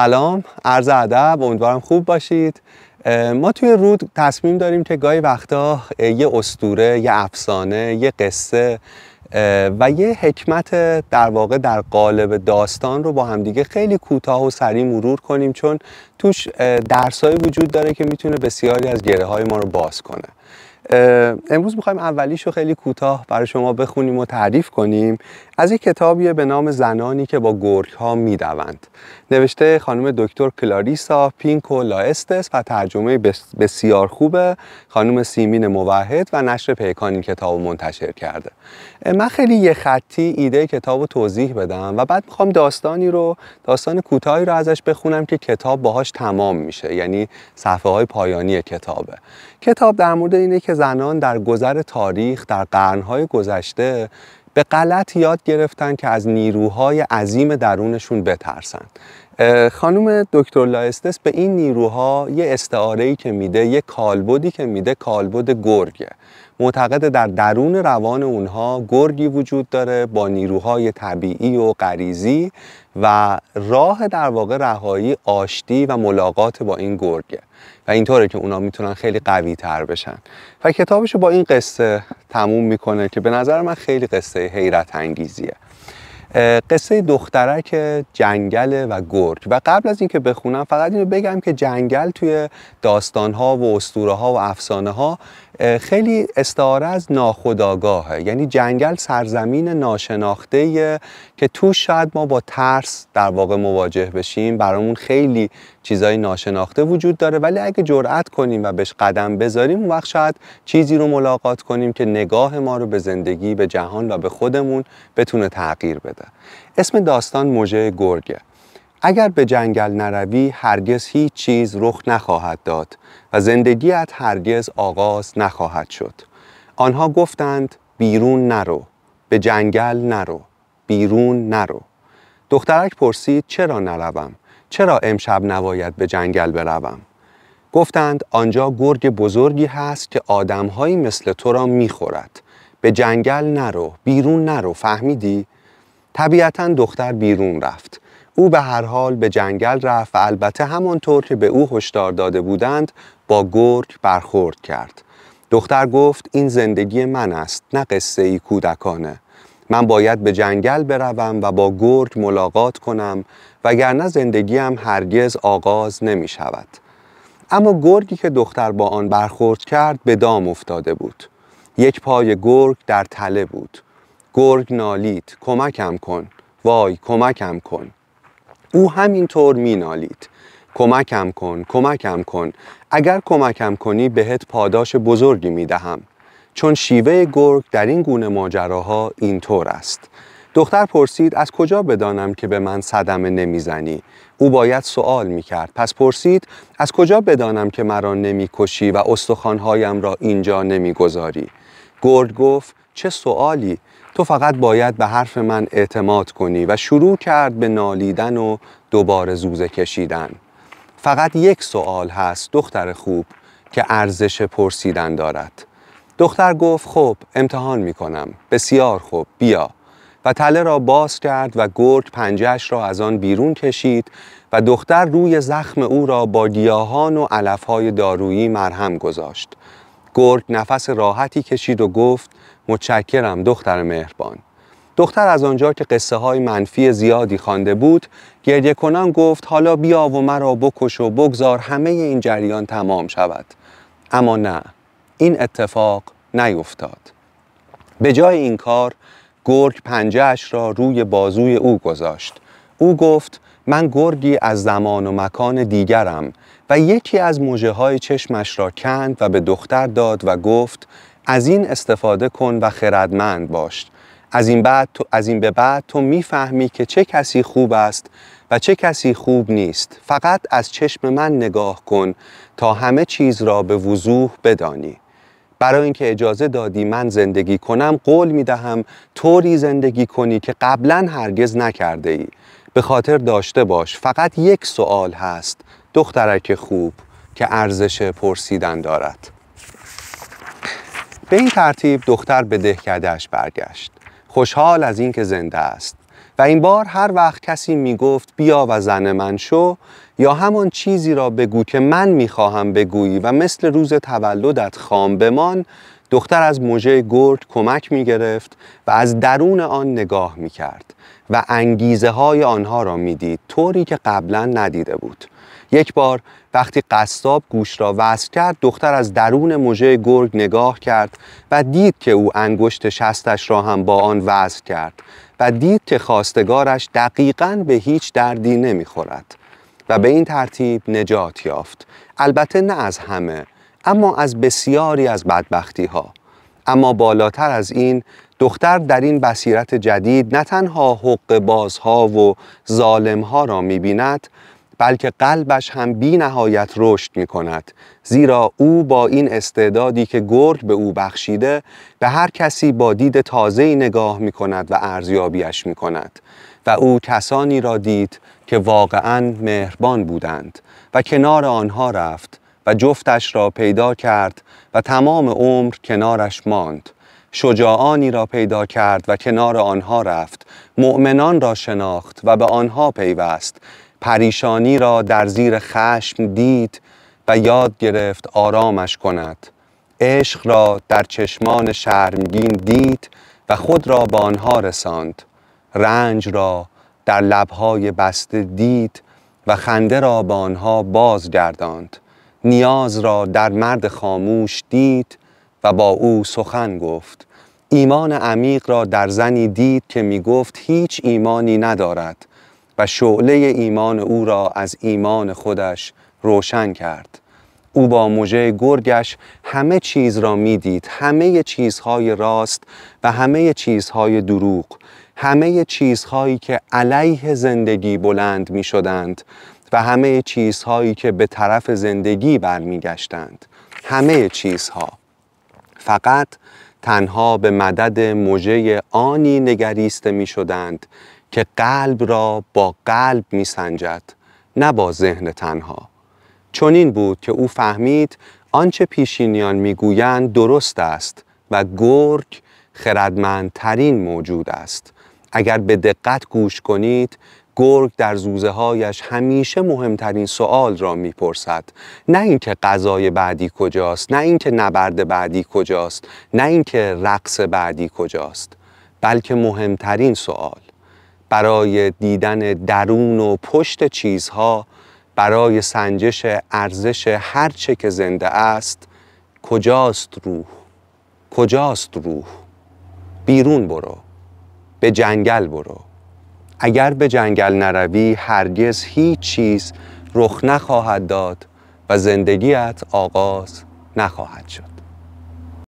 سلام عرض ادب امیدوارم خوب باشید. ما توی رود تصمیم داریم که گاهی وقتا یه استوره یه افسانه یه قصه و یه حکمت در واقع در قالب داستان رو با همدیگه خیلی کوتاه و سریع مرور کنیم چون توش درسایی وجود داره که می‌تونه بسیاری از گره های ما رو باز کنه. امروز می‌خوایم اولیش رو خیلی کوتاه برای شما بخونیم و تعریف کنیم. از یک کتابیه به نام زنانی که با گرگ ها می‌دوند. نوشته خانم دکتر کلاریسا پینکو لاستس و ترجمه بسیار خوبه. خانم سیمین موحد و نشر پیکان این کتاب منتشر کرده. من خیلی یه خطی ایده کتاب رو توضیح بدم و بعد می‌خوام داستانی رو داستان کوتاهی رو ازش بخونم که کتاب باهاش تمام میشه. یعنی صفحه های پایانی کتابه. کتاب در مورد اینه که زنان در گذر تاریخ در قرنهای گذشته به غلط یاد گرفتن که از نیروهای عظیم درونشون بترسن. خانم دکتر لایستس به این نیروها یه استعاره که میده یه کالبدی که میده کالبد گرگه. معتقد در درون روان اونها گرگی وجود داره با نیروهای طبیعی و غریزی و راه در واقع رهایی آشتی و ملاقات با این گرگه. و اینطوره که اونا می‌تونن خیلی قوی تر بشن. و کتابشو با این قصه تموم می‌کنه که به نظر من خیلی قصه حیرت انگیزیه. قصه دخترک جنگل و گرگ. و قبل از اینکه بخونم فقط اینو بگم که جنگل توی داستانها و اسطوره ها و افسانه ها خیلی استعاره از ناخداگاهه یعنی جنگل سرزمین ناشناخته که تو شاید ما با ترس در واقع مواجه بشیم. برامون خیلی چیزای ناشناخته وجود داره. ولی اگه جرأت کنیم و بهش قدم بذاریم اون وقت شاید چیزی رو ملاقات کنیم که نگاه ما رو به زندگی به جهان و به خودمون بتونه تغییر بده. اسم داستان موژه گرگه. اگر به جنگل نروی هرگز هیچ چیز رخ نخواهد داد و زندگیت هرگز آغاز نخواهد شد. آنها گفتند بیرون نرو به جنگل نرو بیرون نرو. دخترک پرسید چرا نروم؟ چرا امشب نباید به جنگل بروم؟ گفتند آنجا گرگ بزرگی هست که آدمهایی مثل تو را می‌خورد. به جنگل نرو بیرون نرو فهمیدی؟ طبیعتا دختر بیرون رفت. او به هر حال به جنگل رفت و البته همانطور که به او هشدار داده بودند با گرگ برخورد کرد دختر گفت این زندگی من است نه قصه ای کودکانه من باید به جنگل بروم و با گرگ ملاقات کنم وگرنه زندگیم هرگز آغاز نمی شود. اما گرگی که دختر با آن برخورد کرد به دام افتاده بود. یک پای گرگ در تله بود. گرگ نالید کمکم کن وای کمکم کن او همینطور می نالید کمکم کن کمکم کن. اگر کمکم کنی بهت پاداش بزرگی می دهم چون شیوه گرگ در این گونه ماجراها اینطور است. دختر پرسید از کجا بدانم که به من صدمه نمی‌زنی؟ او باید سوال می‌کرد. پس پرسید از کجا بدانم که مرا نمی‌کشی و استخوانهایم را اینجا نمی‌گذاری؟ گرگ گفت چه سوالی تو فقط باید به حرف من اعتماد کنی و شروع کرد به نالیدن و دوباره زوزه کشیدن. فقط یک سوال هست دختر خوب که ارزش پرسیدن دارد. دختر گفت خب امتحان می کنم بسیار خوب بیا. و تله را باز کرد و گرگ پنجهش را از آن بیرون کشید و دختر روی زخم او را با گیاهان و علفهای دارویی مرهم گذاشت. گرگ نفس راحتی کشید و گفت متشکرم دختر مهربان. دختر از آنجا که قصه های منفی زیادی خوانده بود گریه کنان گفت حالا بیا و مرا بکش و بگذار همه این جریان تمام شود. اما نه این اتفاق نیفتاد. به جای این کار گرگ پنجهش را روی بازوی او گذاشت. او گفت من گرگی از زمان و مکان دیگرم. و یکی از موجه های چشمش را کند و به دختر داد و گفت از این استفاده کن و خردمند باش. از این, بعد تو، از این به بعد تو می‌فهمی که چه کسی خوب است و چه کسی خوب نیست. فقط از چشم من نگاه کن تا همه چیز را به وضوح بدانی. برای اینکه اجازه دادی من زندگی کنم قول می دهم طوری زندگی کنی که قبلا هرگز نکرده ای به خاطر داشته باش. فقط یک سوال هست. دخترک خوب که ارزش پرسیدن دارد. به این ترتیب دختر به دهکدهش برگشت. خوشحال از اینکه زنده است و این بار هر وقت کسی می‌گفت بیا و زن من شو یا همان چیزی را بگو که من می‌خواهم بگویی و مثل روز تولدت خام بمان دختر از موژه گرد کمک می گرفت و از درون آن نگاه می کرد و انگیزه های آنها را می دید طوری که قبلا ندیده بود. یک بار وقتی قصاب گوش را وصل کرد دختر از درون موژه گرگ نگاه کرد و دید که او انگشت شستش را هم با آن وصل کرد و دید که خواستگارش دقیقا به هیچ دردی نمی‌خورد و به این ترتیب نجات یافت. البته نه از همه اما از بسیاری از بدبختی ها اما بالاتر از این دختر در این بصیرت جدید نه تنها حق بازها و ظالمها را می‌بیند بلکه قلبش هم بی نهایت رشد می کند. زیرا او با این استعدادی که گرگ به او بخشیده به هر کسی با دید تازه نگاه می کند و ارزیابیش می کند. و او کسانی را دید که واقعا مهربان بودند و کنار آنها رفت و جفتش را پیدا کرد و تمام عمر کنارش ماند. شجاعانی را پیدا کرد و کنار آنها رفت. مؤمنان را شناخت و به آنها پیوست. پریشانی را در زیر خشم دید و یاد گرفت آرامش کند. عشق را در چشمان شرمگین دید و خود را به آنها رساند. رنج را در لبهای بسته دید و خنده را به آنها بازگرداند. نیاز را در مرد خاموش دید و با او سخن گفت. ایمان عمیق را در زنی دید که می گفت هیچ ایمانی ندارد. شعله ایمان او را از ایمان خودش روشن کرد. او با موژه گرگش همه چیز را می‌دید همه چیزهای راست و همه چیزهای دروغ همه چیزهایی که علیه زندگی بلند می شدند و همه چیزهایی که به طرف زندگی برمیگشتند. همه چیزها. فقط تنها به مدد موژه آنی نگریسته می شدند که قلب را با قلب می سنجد نه با ذهن تنها. چون این بود که او فهمید آنچه پیشینیان می‌گویند درست است و گرگ خردمندترین موجود است. اگر به دقت گوش کنید گرگ در زوزه هایش همیشه مهمترین سوال را می‌پرسد. نه اینکه غذای بعدی کجاست نه اینکه نبرد بعدی کجاست نه اینکه رقص بعدی کجاست بلکه مهمترین سوال برای دیدن درون و پشت چیزها برای سنجش ارزش هر چه که زنده است کجاست روح؟ کجاست روح؟ بیرون برو به جنگل برو. اگر به جنگل نروی هرگز هیچ چیز رخ نخواهد داد و زندگیت آغاز نخواهد شد.